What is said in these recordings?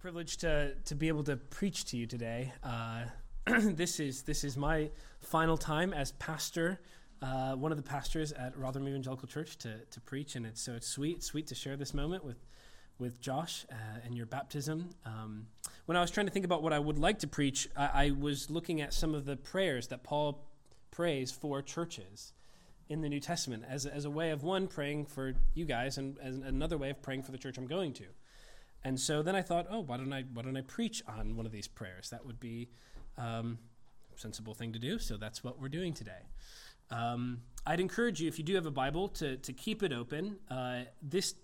privilege to, to be able to preach to you today. Uh, this is this is my final time as pastor, uh, one of the pastors at Rotherham Evangelical Church to, to preach, and it's so it's sweet, sweet to share this moment with with Josh uh, and your baptism. Um, when I was trying to think about what I would like to preach, I, I was looking at some of the prayers that Paul prays for churches in the New Testament as, as a way of one praying for you guys and as another way of praying for the church I'm going to. And so then I thought, oh, why don't I why don't I preach on one of these prayers? That would be um, a sensible thing to do. So that's what we're doing today. Um, I'd encourage you, if you do have a Bible, to to keep it open. Uh, this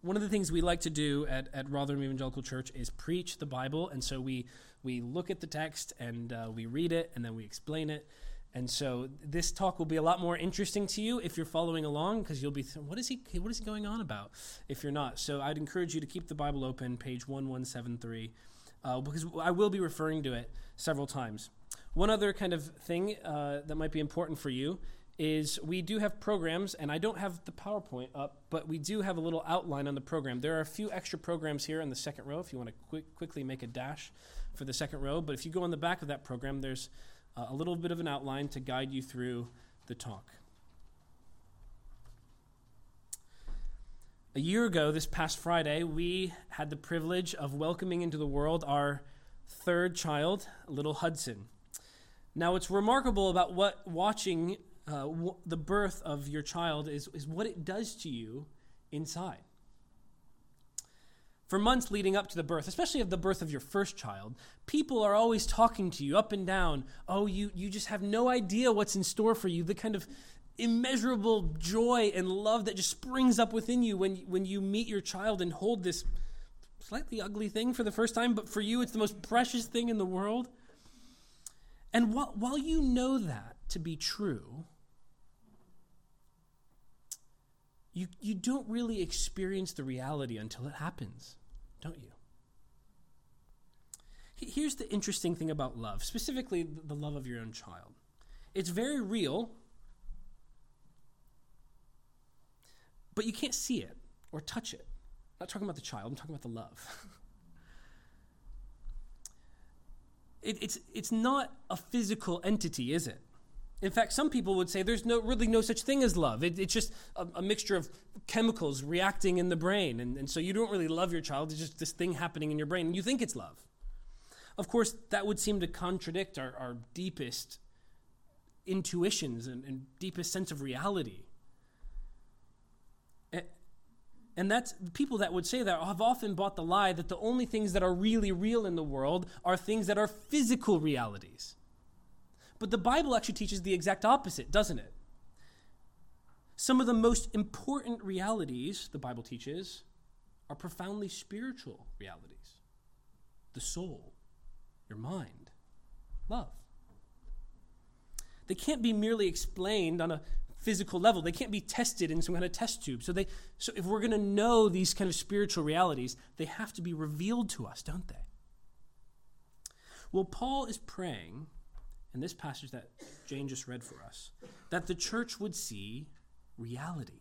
one of the things we like to do at, at Rotherham Evangelical Church is preach the Bible, and so we we look at the text and uh, we read it and then we explain it. And so this talk will be a lot more interesting to you if you're following along because you'll be th- what is he what is he going on about if you're not. So I'd encourage you to keep the Bible open, page 1173, uh, because I will be referring to it several times. One other kind of thing uh, that might be important for you is we do have programs, and I don't have the PowerPoint up, but we do have a little outline on the program. There are a few extra programs here in the second row if you want to quick, quickly make a dash for the second row. But if you go on the back of that program, there's uh, a little bit of an outline to guide you through the talk. A year ago, this past Friday, we had the privilege of welcoming into the world our third child, little Hudson. Now, what's remarkable about what watching uh, w- the birth of your child is, is what it does to you inside for months leading up to the birth, especially of the birth of your first child, people are always talking to you up and down. Oh, you, you just have no idea what's in store for you. The kind of immeasurable joy and love that just springs up within you when, when you meet your child and hold this slightly ugly thing for the first time, but for you, it's the most precious thing in the world. And while, while you know that to be true, you, you don't really experience the reality until it happens don't you? Here's the interesting thing about love, specifically the love of your own child. It's very real, but you can't see it or touch it. I'm not talking about the child, I'm talking about the love. it, it's, it's not a physical entity, is it? In fact, some people would say there's no, really no such thing as love. It, it's just a, a, mixture of chemicals reacting in the brain. And, and so you don't really love your child, it's just this thing happening in your brain, and you think it's love. Of course, that would seem to contradict our, our deepest intuitions and, and deepest sense of reality. And that's people that would say that have often bought the lie that the only things that are really real in the world are things that are physical realities. But the Bible actually teaches the exact opposite, doesn't it? Some of the most important realities, the Bible teaches, are profoundly spiritual realities the soul, your mind, love. They can't be merely explained on a physical level. They can't be tested in some kind of test tube. So they so if we're going to know these kind of spiritual realities, they have to be revealed to us, don't they? Well, Paul is praying in this passage that Jane just read for us, that the church would see reality.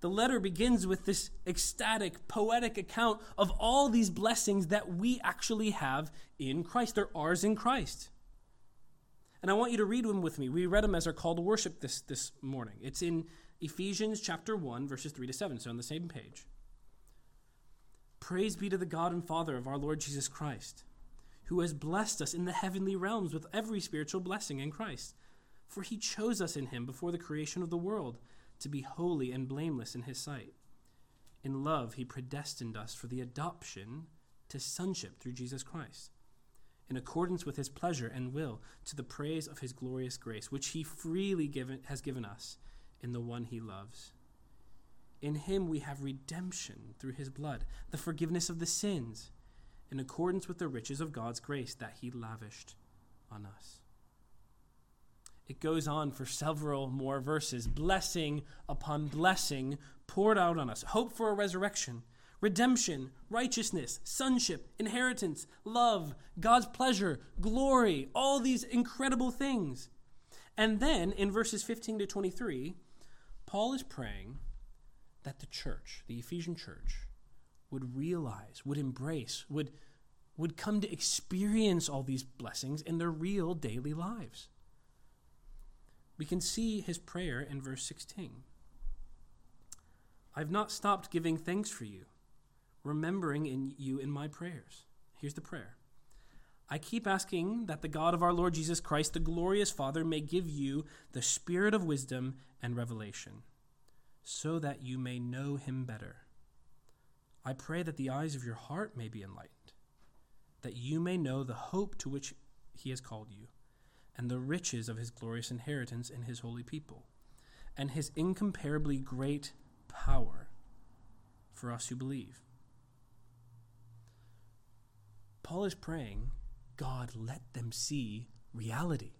The letter begins with this ecstatic, poetic account of all these blessings that we actually have in Christ. They're ours in Christ. And I want you to read them with me. We read them as our call to worship this, this morning. It's in Ephesians chapter 1, verses 3 to 7, so on the same page. Praise be to the God and Father of our Lord Jesus Christ who has blessed us in the heavenly realms with every spiritual blessing in Christ. For he chose us in him before the creation of the world to be holy and blameless in his sight. In love, he predestined us for the adoption to sonship through Jesus Christ, in accordance with his pleasure and will, to the praise of his glorious grace, which he freely given, has given us in the one he loves. In him we have redemption through his blood, the forgiveness of the sins in accordance with the riches of God's grace that He lavished on us. It goes on for several more verses blessing upon blessing poured out on us, hope for a resurrection, redemption, righteousness, sonship, inheritance, love, God's pleasure, glory, all these incredible things. And then in verses 15 to 23, Paul is praying that the church, the Ephesian church, would realize, would embrace, would, would come to experience all these blessings in their real daily lives. We can see his prayer in verse 16. I've not stopped giving thanks for you, remembering in you in my prayers. Here's the prayer. I keep asking that the God of our Lord Jesus Christ, the glorious Father, may give you the spirit of wisdom and revelation, so that you may know him better. I pray that the eyes of your heart may be enlightened, that you may know the hope to which he has called you, and the riches of his glorious inheritance in his holy people, and his incomparably great power for us who believe. Paul is praying, God, let them see reality.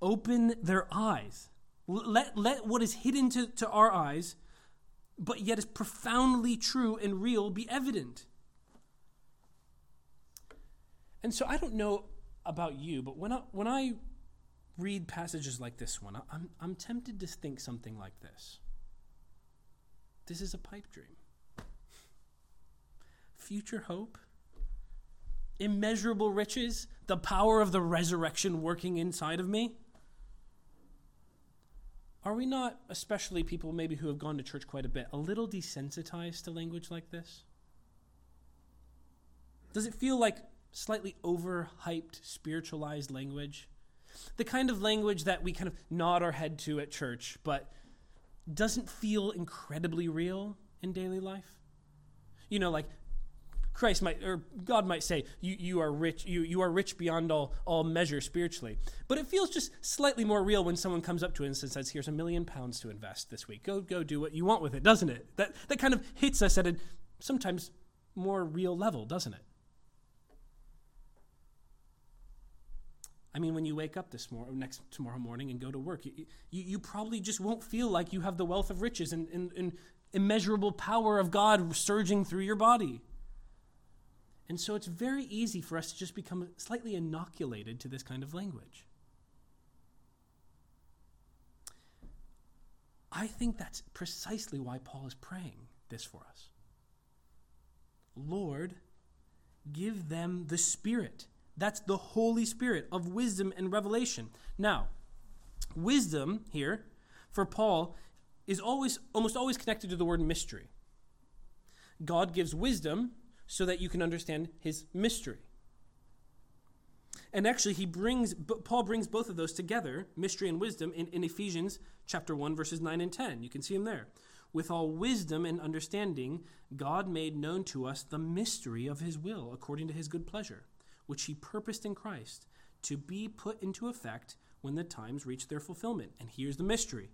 Open their eyes. Let, let what is hidden to, to our eyes, but yet is profoundly true and real, be evident. And so I don't know about you, but when I, when I read passages like this one, I'm, I'm tempted to think something like this. This is a pipe dream. Future hope, immeasurable riches, the power of the resurrection working inside of me. Are we not, especially people maybe who have gone to church quite a bit, a little desensitized to language like this? Does it feel like slightly overhyped, spiritualized language? The kind of language that we kind of nod our head to at church, but doesn't feel incredibly real in daily life? You know, like Christ might or God might say, you, you are rich, you, you are rich beyond all, all measure spiritually. But it feels just slightly more real when someone comes up to us and says, Here's a million pounds to invest this week. Go go do what you want with it, doesn't it? That that kind of hits us at a sometimes more real level, doesn't it? I mean, when you wake up this morning, next tomorrow morning and go to work, you, you, you, probably just won't feel like you have the wealth of riches and, and, and immeasurable power of God surging through your body. And so it's very easy for us to just become slightly inoculated to this kind of language. I think that's precisely why Paul is praying this for us. Lord, give them the Spirit that's the Holy Spirit of wisdom and revelation. Now, wisdom here for Paul is always almost always connected to the word mystery. God gives wisdom so that you can understand his mystery. And actually he brings Paul brings both of those together, mystery and wisdom in, in Ephesians chapter 1 verses 9 and 10. You can see him there. With all wisdom and understanding, God made known to us the mystery of his will according to his good pleasure which he purposed in Christ to be put into effect when the times reach their fulfillment. And here's the mystery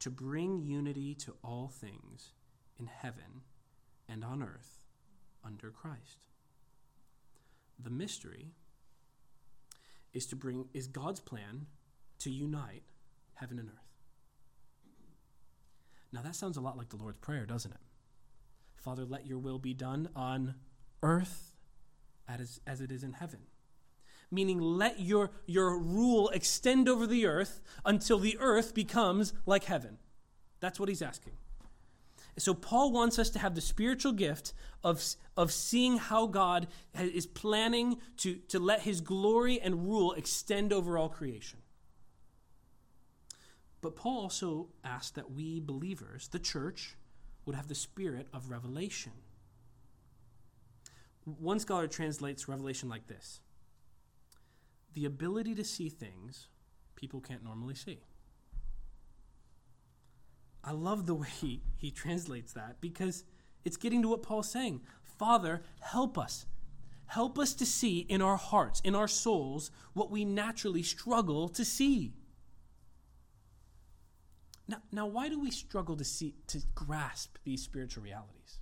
to bring unity to all things in heaven and on earth under Christ. The mystery is to bring is God's plan to unite heaven and earth. Now that sounds a lot like the Lord's prayer, doesn't it? Father, let your will be done on earth as, as it is in heaven. Meaning, let your, your rule extend over the earth until the earth becomes like heaven. That's what he's asking. So, Paul wants us to have the spiritual gift of, of seeing how God is planning to, to let his glory and rule extend over all creation. But Paul also asked that we believers, the church, would have the spirit of revelation. One scholar translates Revelation like this the ability to see things people can't normally see. I love the way he, he translates that because it's getting to what Paul's saying. Father, help us. Help us to see in our hearts, in our souls, what we naturally struggle to see. Now, now why do we struggle to see to grasp these spiritual realities?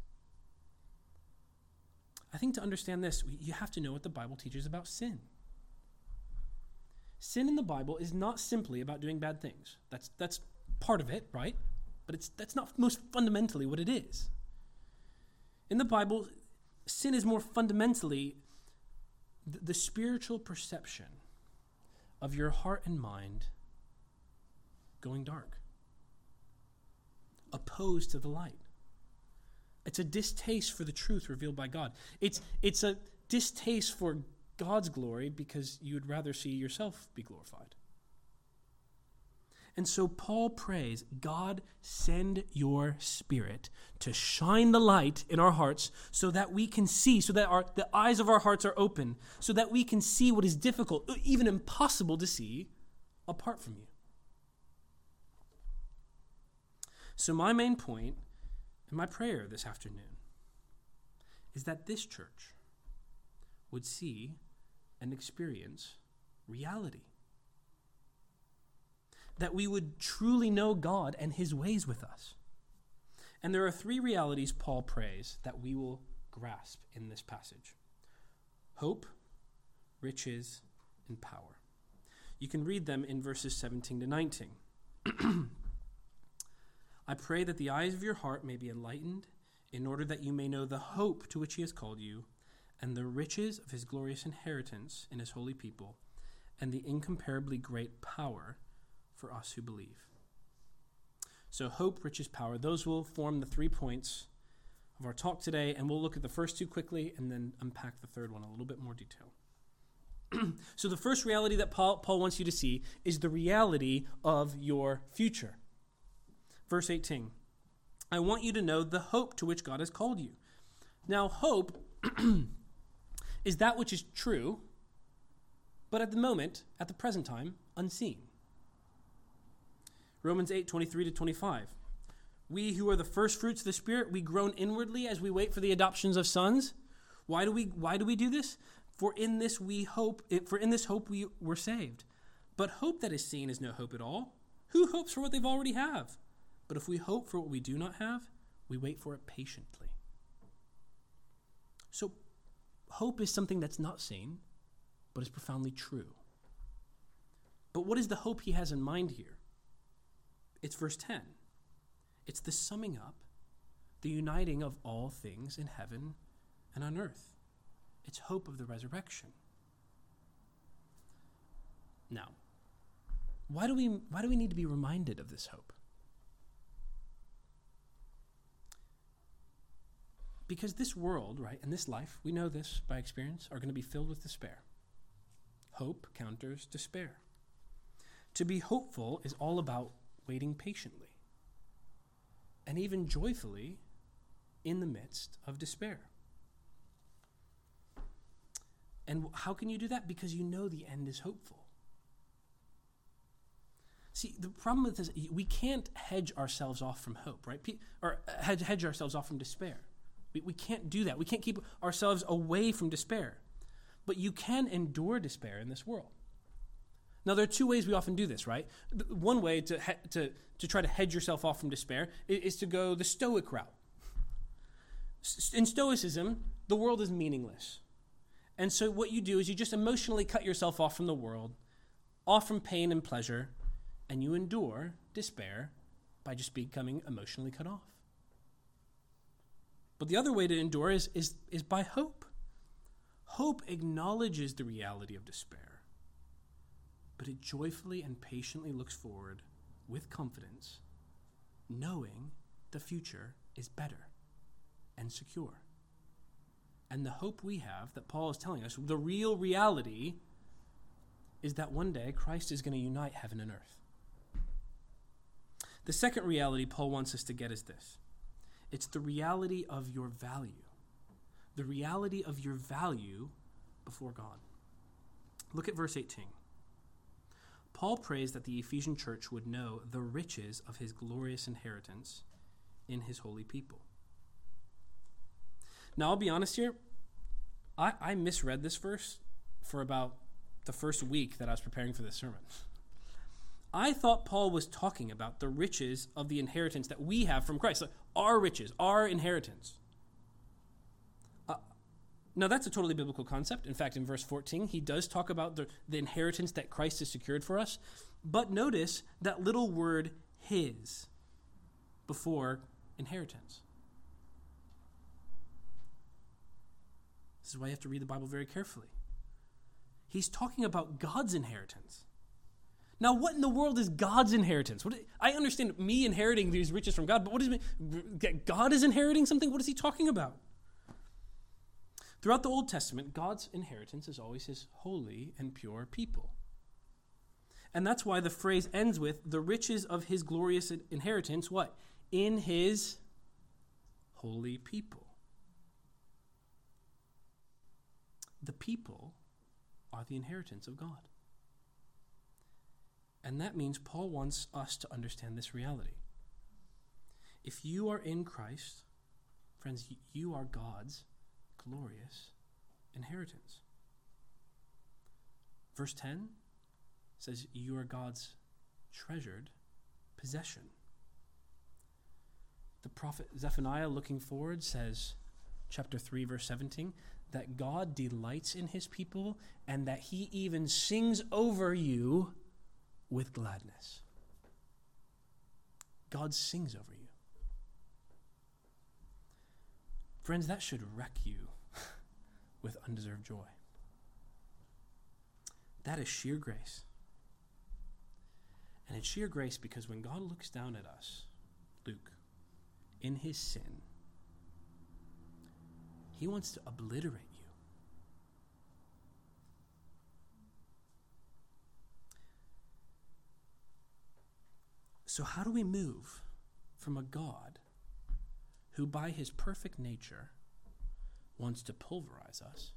I think to understand this, you have to know what the Bible teaches about sin. Sin in the Bible is not simply about doing bad things. That's, that's part of it, right? But it's, that's not most fundamentally what it is. In the Bible, sin is more fundamentally the, the spiritual perception of your heart and mind going dark, opposed to the light. It's a distaste for the truth revealed by God. It's, it's a distaste for God's glory because you would rather see yourself be glorified. And so Paul prays, God, send your spirit to shine the light in our hearts so that we can see, so that our, the eyes of our hearts are open, so that we can see what is difficult, uh, even impossible to see apart from you. So, my main point and my prayer this afternoon is that this church would see and experience reality that we would truly know God and his ways with us. And there are three realities Paul prays that we will grasp in this passage hope, riches, and power. You can read them in verses 17 to 19. I pray that the eyes of your heart may be enlightened, in order that you may know the hope to which he has called you, and the riches of his glorious inheritance in his holy people, and the incomparably great power for us who believe. So, hope, riches, power, those will form the three points of our talk today, and we'll look at the first two quickly and then unpack the third one a little bit more detail. so, the first reality that Paul, Paul wants you to see is the reality of your future. Verse 18 I want you to know the hope to which God has called you. Now, hope is that which is true, but at the moment, at the present time, unseen. Romans 8, 23 to 25. We who are the first fruits of the Spirit, we groan inwardly as we wait for the adoptions of sons. Why do we, why do, we do this? For in this we hope, for in this hope we were saved. But hope that is seen is no hope at all. Who hopes for what they've already have? But if we hope for what we do not have, we wait for it patiently. So, hope is something that's not seen, but is profoundly true. But what is the hope he has in mind here? It's verse 10. It's the summing up, the uniting of all things in heaven and on earth. It's hope of the resurrection. Now, why do we, why do we need to be reminded of this hope? Because this world, right, and this life, we know this by experience, are going to be filled with despair. Hope counters despair. To be hopeful is all about waiting patiently and even joyfully in the midst of despair. And how can you do that? Because you know the end is hopeful. See, the problem with this, we can't hedge ourselves off from hope, right? Or uh, hedge, ourselves off from despair. We, we can't do that. We can't keep ourselves away from despair. But you can endure despair in this world. Now, there are two ways we often do this, right? One way to, he- to, to try to hedge yourself off from despair is, is to go the Stoic route. In Stoicism, the world is meaningless. And so, what you do is you just emotionally cut yourself off from the world, off from pain and pleasure, and you endure despair by just becoming emotionally cut off. But the other way to endure is, is, is by hope. Hope acknowledges the reality of despair but it joyfully and patiently looks forward with confidence, knowing the future is better and secure. And the hope we have that Paul is telling us, the real reality, is that one day Christ is going to unite heaven and earth. The second reality Paul wants us to get is this it's the reality of your value. The reality of your value before God. Look at verse 18. Paul prays that the Ephesian church would know the riches of his glorious inheritance in his holy people. Now, I'll be honest here, I, I misread this verse for about the first week that I was preparing for this sermon. I thought Paul was talking about the riches of the inheritance that we have from Christ, our riches, our inheritance. Now, that's a totally biblical concept. In fact, in verse 14, he does talk about the, the inheritance that Christ has secured for us. But notice that little word, his, before inheritance. This is why you have to read the Bible very carefully. He's talking about God's inheritance. Now, what in the world is God's inheritance? What, I understand me inheriting these riches from God, but what does it mean? God is inheriting something? What is he talking about? Throughout the Old Testament, God's inheritance is always his holy and pure people. And that's why the phrase ends with the riches of his glorious inheritance, what? In his holy people. The people are the inheritance of God. And that means Paul wants us to understand this reality. If you are in Christ, friends, you are God's glorious inheritance. Verse 10 says, You are God's treasured possession. The prophet Zephaniah, looking forward, says, chapter 3, verse 17, that God delights in his people and that he even sings over you with gladness. God sings over you. Friends, that should wreck you with undeserved joy. That is sheer grace. And it's sheer grace because when God looks down at us, Luke, in his sin, he wants to obliterate you. So, how do we move from a God who, by his perfect nature, wants to pulverize us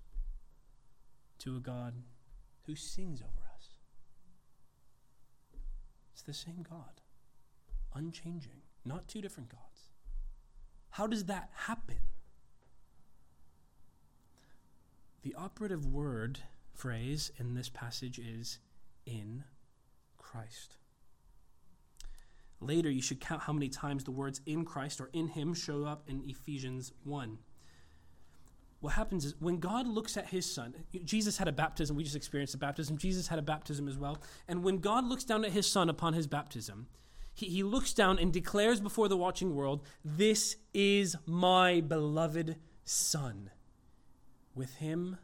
to a God who sings over us? It's the same God, unchanging, not two different gods. How does that happen? The operative word phrase in this passage is in Christ. Later, you should count how many times the words in Christ or in Him show up in Ephesians 1. What happens is when God looks at His Son, Jesus had a baptism, we just experienced a baptism. Jesus had a baptism as well. And when God looks down at His Son upon His baptism, he, he looks down and declares before the watching world, This is my beloved Son. With Him,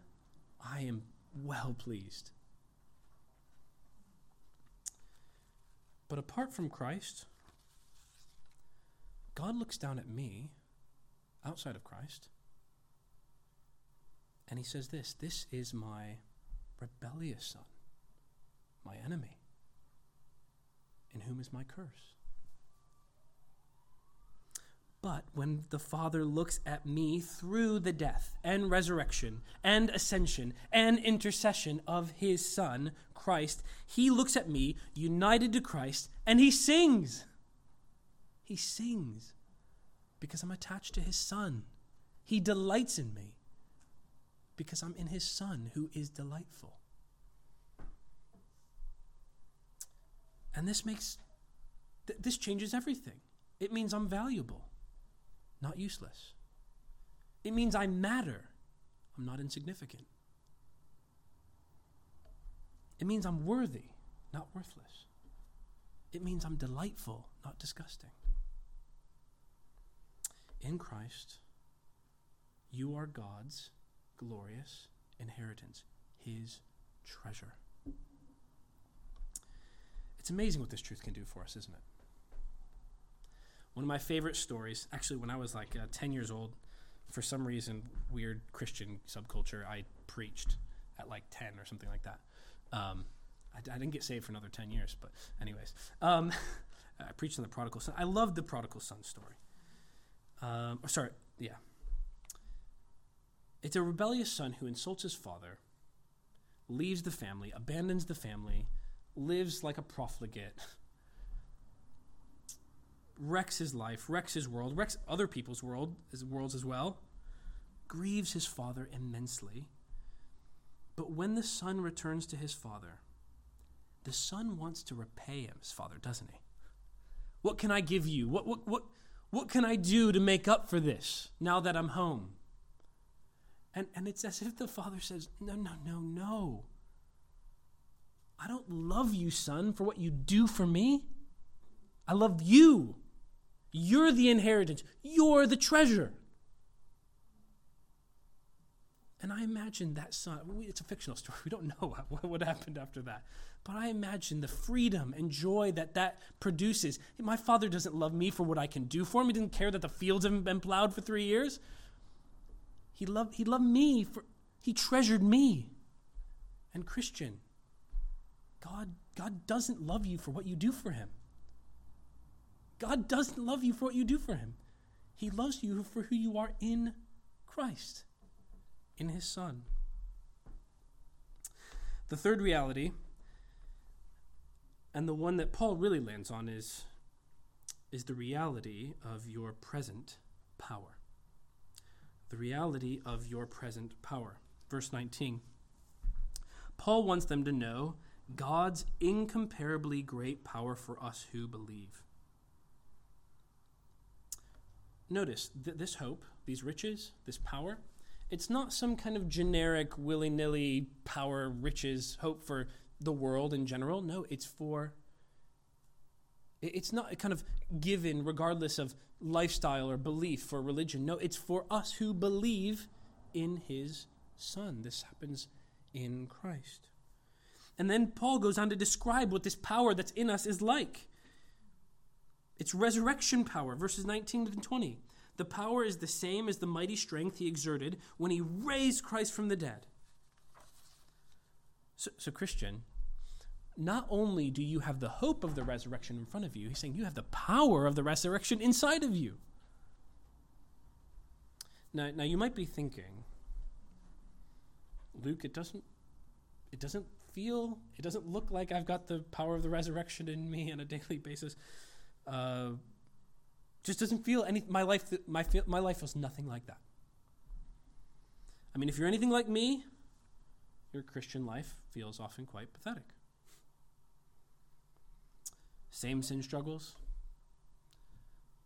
I am well pleased. But apart from Christ, God looks down at me outside of Christ and he says this This is my rebellious son, my enemy, in whom is my curse. But when the Father looks at me through the death and resurrection and ascension and intercession of his Son, Christ, he looks at me united to Christ and he sings. He sings because I'm attached to his Son. He delights in me because I'm in his Son who is delightful. And this makes, th- this changes everything. It means I'm valuable not useless. It means I matter. I'm not insignificant. It means I'm worthy, not worthless. It means I'm delightful, not disgusting. In Christ, you are God's glorious inheritance, His treasure. It's amazing what this truth can do for us, isn't it? One of my favorite stories, actually, when I was like uh, 10 years old, for some reason, weird Christian subculture, I preached at like 10 or something like that. Um, I, I, didn't get saved for another 10 years, but, anyways, um, I preached on the prodigal son. I love the prodigal son story. Um, sorry, yeah. It's a rebellious son who insults his father, leaves the family, abandons the family, lives like a profligate wrecks his life, wrecks his world, wrecks other people's world, his worlds as well, grieves his father immensely. But when the son returns to his father, the son wants to repay him, his father, doesn't he? What can I give you? What, what, what, what can I do to make up for this now that I'm home? And, and it's as if the father says, No, no, no, no. I don't love you, son, for what you do for me. I love you you're the inheritance. You're the treasure. And I imagine that son, it's a fictional story. We don't know what, what happened after that. But I imagine the freedom and joy that that produces. My father doesn't love me for what I can do for him. He didn't care that the fields haven't been plowed for three years. He loved, he loved me for, he treasured me. And Christian, God, God doesn't love you for what you do for him. God doesn't love you for what you do for him. He loves you for who you are in Christ, in his Son. The third reality, and the one that Paul really lands on, is, is the reality of your present power. The reality of your present power. Verse 19. Paul wants them to know God's incomparably great power for us who believe. Notice th- this hope, these riches, this power, it's not some kind of generic, willy nilly power, riches, hope for the world in general. No, it's for. It's not kind of given regardless of lifestyle or belief or religion. No, it's for us who believe in his Son. This happens in Christ. And then Paul goes on to describe what this power that's in us is like. It's resurrection power, verses 19 to 20. The power is the same as the mighty strength he exerted when he raised Christ from the dead. So, so, Christian, not only do you have the hope of the resurrection in front of you, he's saying you have the power of the resurrection inside of you. Now, now you might be thinking, Luke, it doesn't it doesn't feel it doesn't look like I've got the power of the resurrection in me on a daily basis. Uh, just doesn't feel any my life my my life feels nothing like that. I mean, if you're anything like me, your Christian life feels often quite pathetic. Same sin struggles,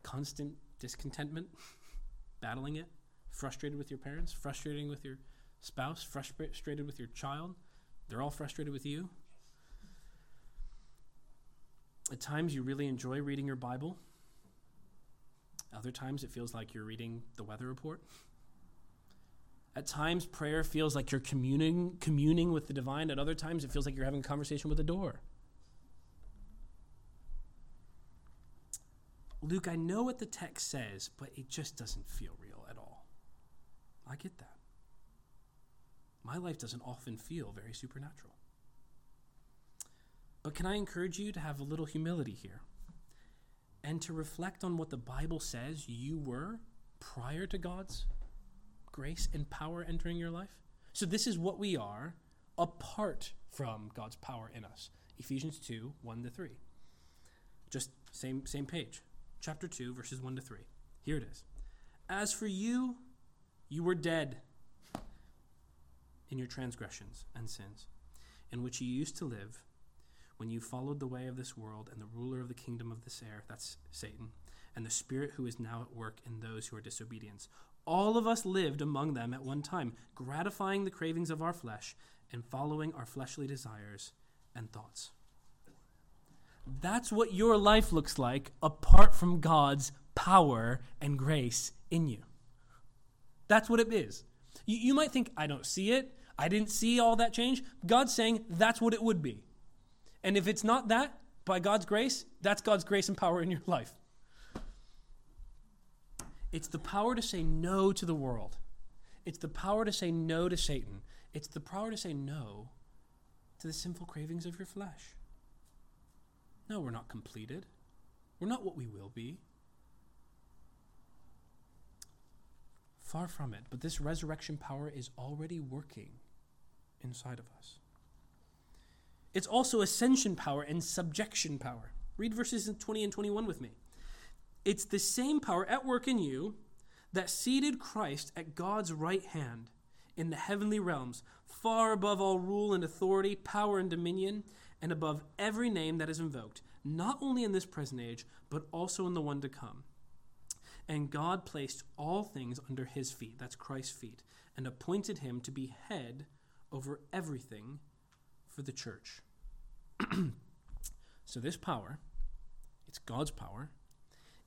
constant discontentment, battling it, frustrated with your parents, frustrating with your spouse, frustrated with your child. They're all frustrated with you. At times, you really enjoy reading your Bible. Other times, it feels like you're reading the weather report. At times, prayer feels like you're communing, communing with the divine. At other times, it feels like you're having a conversation with a door. Luke, I know what the text says, but it just doesn't feel real at all. I get that. My life doesn't often feel very supernatural. But can I encourage you to have a little humility here and to reflect on what the Bible says you were prior to God's grace and power entering your life? So, this is what we are apart from God's power in us. Ephesians 2 1 to 3. Just same, same page. Chapter 2, verses 1 to 3. Here it is. As for you, you were dead in your transgressions and sins, in which you used to live when you followed the way of this world and the ruler of the kingdom of this air, that's Satan, and the spirit who is now at work in those who are disobedience. All of us lived among them at one time, gratifying the cravings of our flesh and following our fleshly desires and thoughts. That's what your life looks like apart from God's power and grace in you. That's what it is. You, you might think, I don't see it. I didn't see all that change. God's saying that's what it would be. And if it's not that, by God's grace, that's God's grace and power in your life. It's the power to say no to the world. It's the power to say no to Satan. It's the power to say no to the sinful cravings of your flesh. No, we're not completed. We're not what we will be. Far from it. But this resurrection power is already working inside of us. It's also ascension power and subjection power. Read verses 20 and 21 with me. It's the same power at work in you that seated Christ at God's right hand in the heavenly realms, far above all rule and authority, power and dominion, and above every name that is invoked, not only in this present age, but also in the one to come. And God placed all things under his feet, that's Christ's feet, and appointed him to be head over everything for the church. so, this power, it's God's power,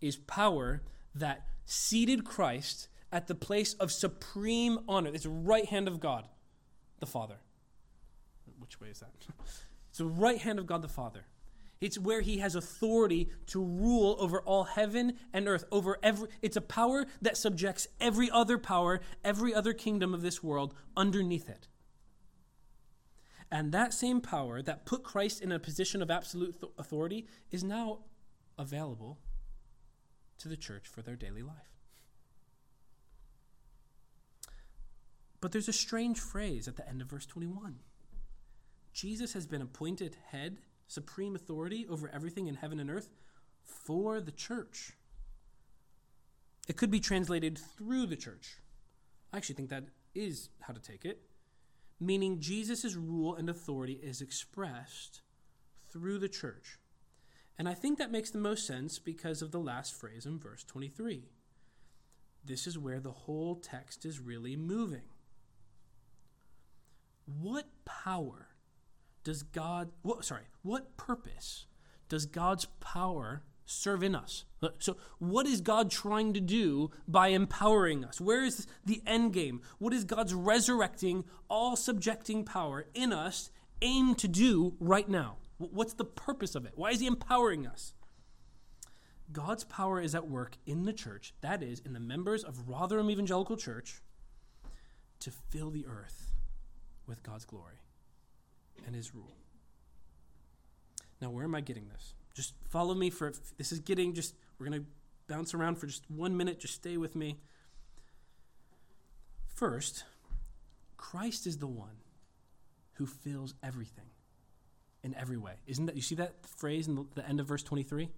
is power that seated Christ at the place of supreme honor. It's the right hand of God, the Father. Which way is that? It's the right hand of God the Father. It's where he has authority to rule over all heaven and earth, over every it's a power that subjects every other power, every other kingdom of this world underneath it. And that same power that put Christ in a position of absolute authority is now available to the church for their daily life. But there's a strange phrase at the end of verse 21. Jesus has been appointed head, supreme authority over everything in heaven and earth for the church. It could be translated through the church. I actually think that is how to take it, meaning Jesus' rule and authority is expressed through the church. And I think that makes the most sense because of the last phrase in verse 23. This is where the whole text is really moving. What power does God, what, sorry, what purpose does God's power serve in us? Uh, so, what is God trying to do by empowering us? Where is the end game? What is God's resurrecting, all subjecting power in us aim to do right now? What's the purpose of it? Why is He empowering us? God's power is at work in the church, that is, in the members of Rotherham Evangelical Church, to fill the earth with God's glory and His rule. Now, where am I getting this? Just follow me for this is getting just, we're going to bounce around for just one minute. Just stay with me. First, Christ is the one who fills everything in every way. Isn't that, you see that phrase in the, the end of verse 23?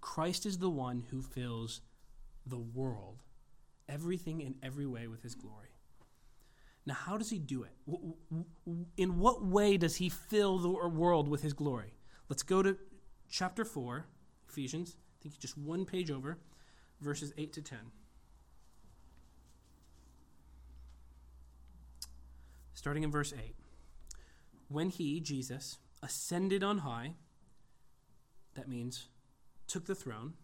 Christ is the one who fills the world, everything in every way with his glory. Now, how does he do it? In what way does he fill the world with his glory? Let's go to chapter 4, Ephesians. I think just one page over, verses 8 to 10. Starting in verse 8. When he, Jesus, ascended on high, that means took the throne,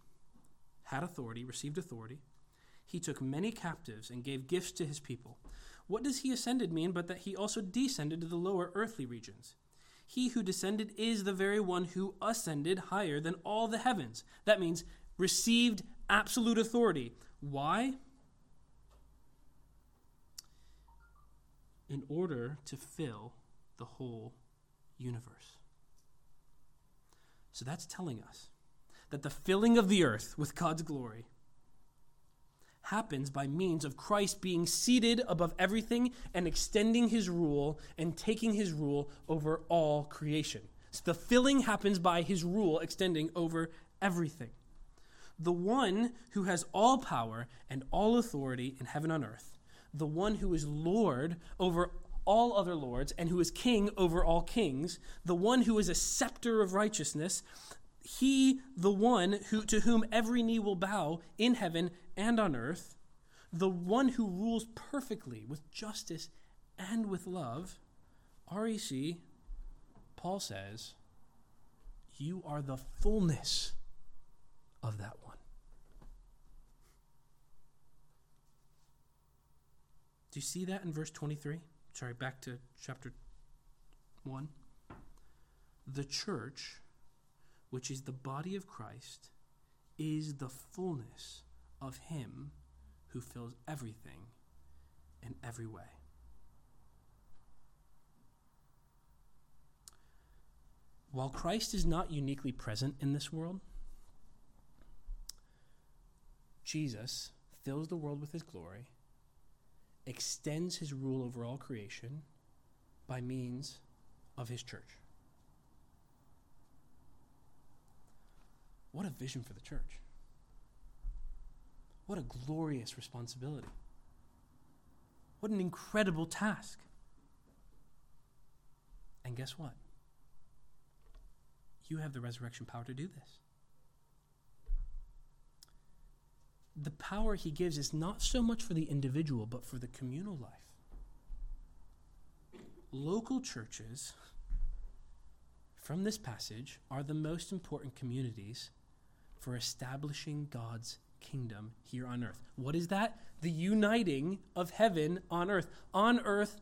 had authority, received authority. He took many captives and gave gifts to his people. What does he ascended mean but that he also descended to the lower earthly regions? He who descended is the very one who ascended higher than all the heavens. That means received absolute authority. Why? In order to fill the whole universe. So that's telling us that the filling of the earth with God's glory happens by means of Christ being seated above everything and extending his rule and taking his rule over all creation. So the filling happens by his rule extending over everything. The one who has all power and all authority in heaven and earth, the one who is Lord over all other lords and who is king over all kings, the one who is a scepter of righteousness, he, the one who, to whom every knee will bow in heaven and on earth, the one who rules perfectly with justice and with love, REC, Paul says, you are the fullness of that one. Do you see that in verse 23? sorry, back to chapter 1. The church, which is the body of Christ, is the fullness of Him who fills everything in every way. While Christ is not uniquely present in this world, Jesus fills the world with his glory extends his rule over all creation by means of his church. What a vision for the church! What a glorious responsibility! What an incredible task! And guess what? You have the resurrection power to do this. the power he gives is not so much for the individual, but for the communal life. Local churches, from this passage, are the most important communities for establishing God's kingdom here on earth. What is that? The uniting of heaven on earth. On earth,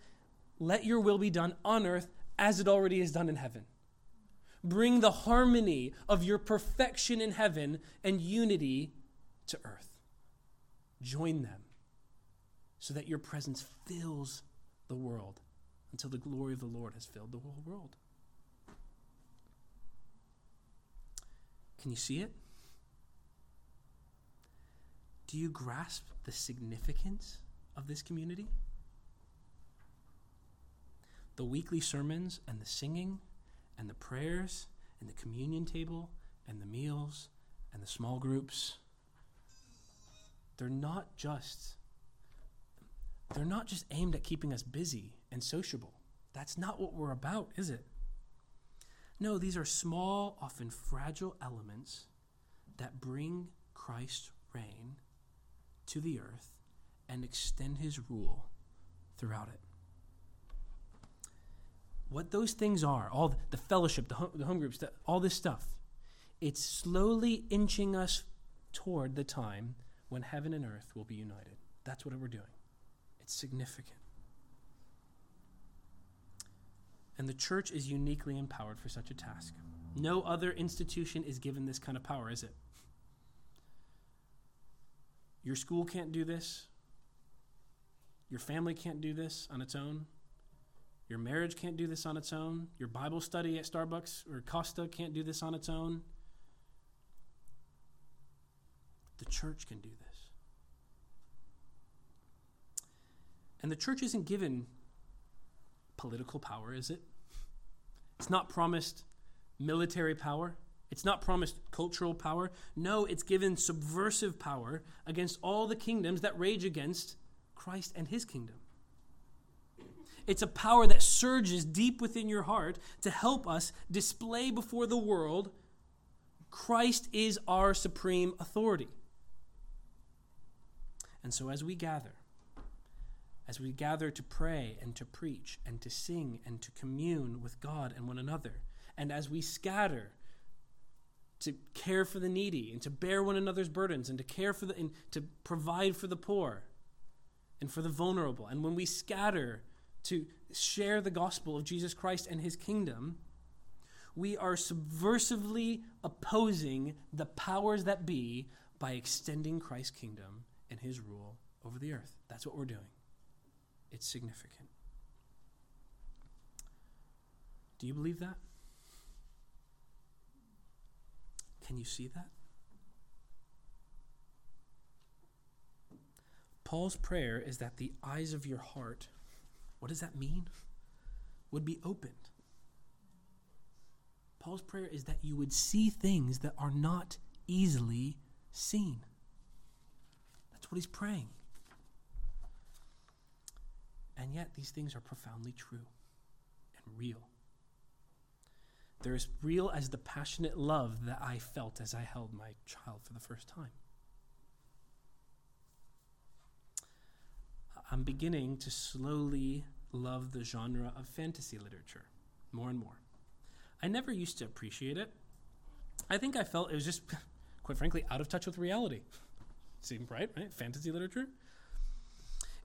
let your will be done on earth as it already is done in heaven. Bring the harmony of your perfection in heaven and unity to earth. Join them so that your presence fills the world until the glory of the Lord has filled the whole world. Can you see it? Do you grasp the significance of this community? The weekly sermons and the singing and the prayers and the communion table and the meals and the small groups they're not just they're not just aimed at keeping us busy and sociable. That's not what we're about, is it? No, these are small, often fragile elements that bring Christ's reign to the earth and extend his rule throughout it. What those things are, all the fellowship, the home, the home groups, the, all this stuff, it's slowly inching us toward the time when heaven and earth will be united. That's what we're doing. It's significant. And the church is uniquely empowered for such a task. No other institution is given this kind of power, is it? Your school can't do this. Your family can't do this on its own. Your marriage can't do this on its own. Your Bible study at Starbucks or Costa can't do this on its own. The church can do this. And the church isn't given political power, is it? It's not promised military power. It's not promised cultural power. No, it's given subversive power against all the kingdoms that rage against Christ and his kingdom. It's a power that surges deep within your heart to help us display before the world Christ is our supreme authority. And so, as we gather, as we gather to pray and to preach and to sing and to commune with God and one another, and as we scatter to care for the needy and to bear one another's burdens and to care for the and to provide for the poor and for the vulnerable. And when we scatter to share the gospel of Jesus Christ and his kingdom we are subversively opposing the powers that be by extending Christ's kingdom and his rule over the earth. That's what we're doing. It's significant. Do you believe that Can you see that? Paul's prayer is that the eyes of your heart, what does that mean? Would be opened. Paul's prayer is that you would see things that are not easily seen. That's what he's praying. And yet, these things are profoundly true and real. They're as real as the passionate love that I felt as I held my child for the first time. I'm beginning to slowly love the genre of fantasy literature more and more. I never used to appreciate it. I think I felt it was just, quite frankly, out of touch with reality. Seemed right, right? Fantasy literature.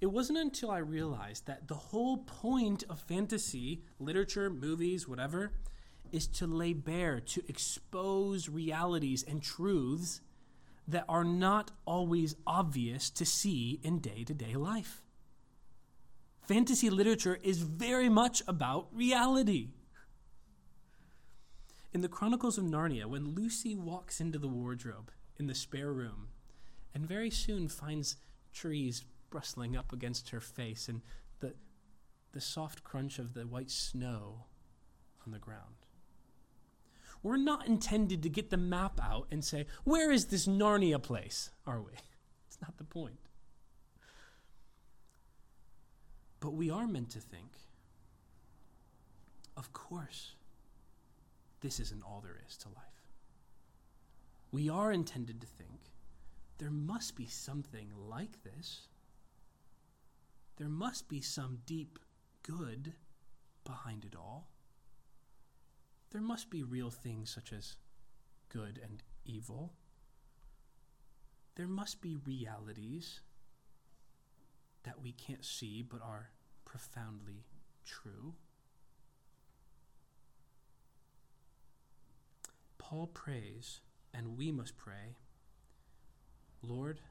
It wasn't until I realized that the whole point of fantasy literature, movies, whatever, is to lay bare, to expose realities and truths that are not always obvious to see in day to day life. Fantasy literature is very much about reality. In the Chronicles of Narnia, when Lucy walks into the wardrobe in the spare room and very soon finds trees bristling up against her face and the, the soft crunch of the white snow on the ground. We're not intended to get the map out and say, where is this Narnia place? Are we? It's not the point. But we are meant to think, of course, this isn't all there is to life. We are intended to think, there must be something like this. There must be some deep good behind it all there must be real things such as good and evil. there must be realities that we can't see but are profoundly true. Paul prays, and we must pray Lord,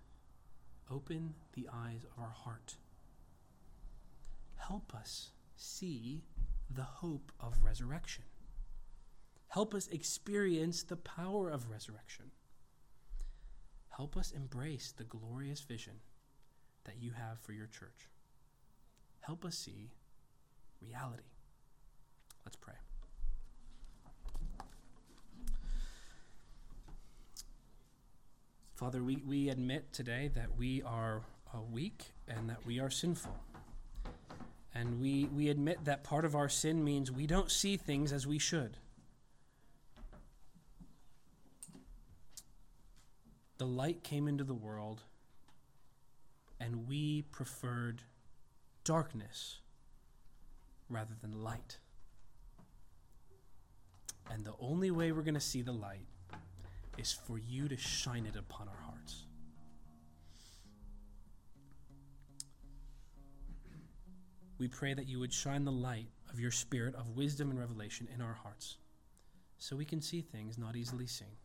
open the eyes of our heart. Help us see the hope of resurrection. Help us experience the power of resurrection. Help us embrace the glorious vision that you have for your church. Help us see reality. Let's pray. Father, we, we admit today that we are uh, weak and that we are sinful. And we, we admit that part of our sin means we don't see things as we should. The light came into the world, and we preferred darkness rather than light. And the only way we're going to see the light is for you to shine it upon our hearts. We pray that you would shine the light of your spirit of wisdom and revelation in our hearts so we can see things not easily seen.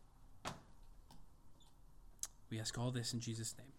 We ask all this in Jesus' name.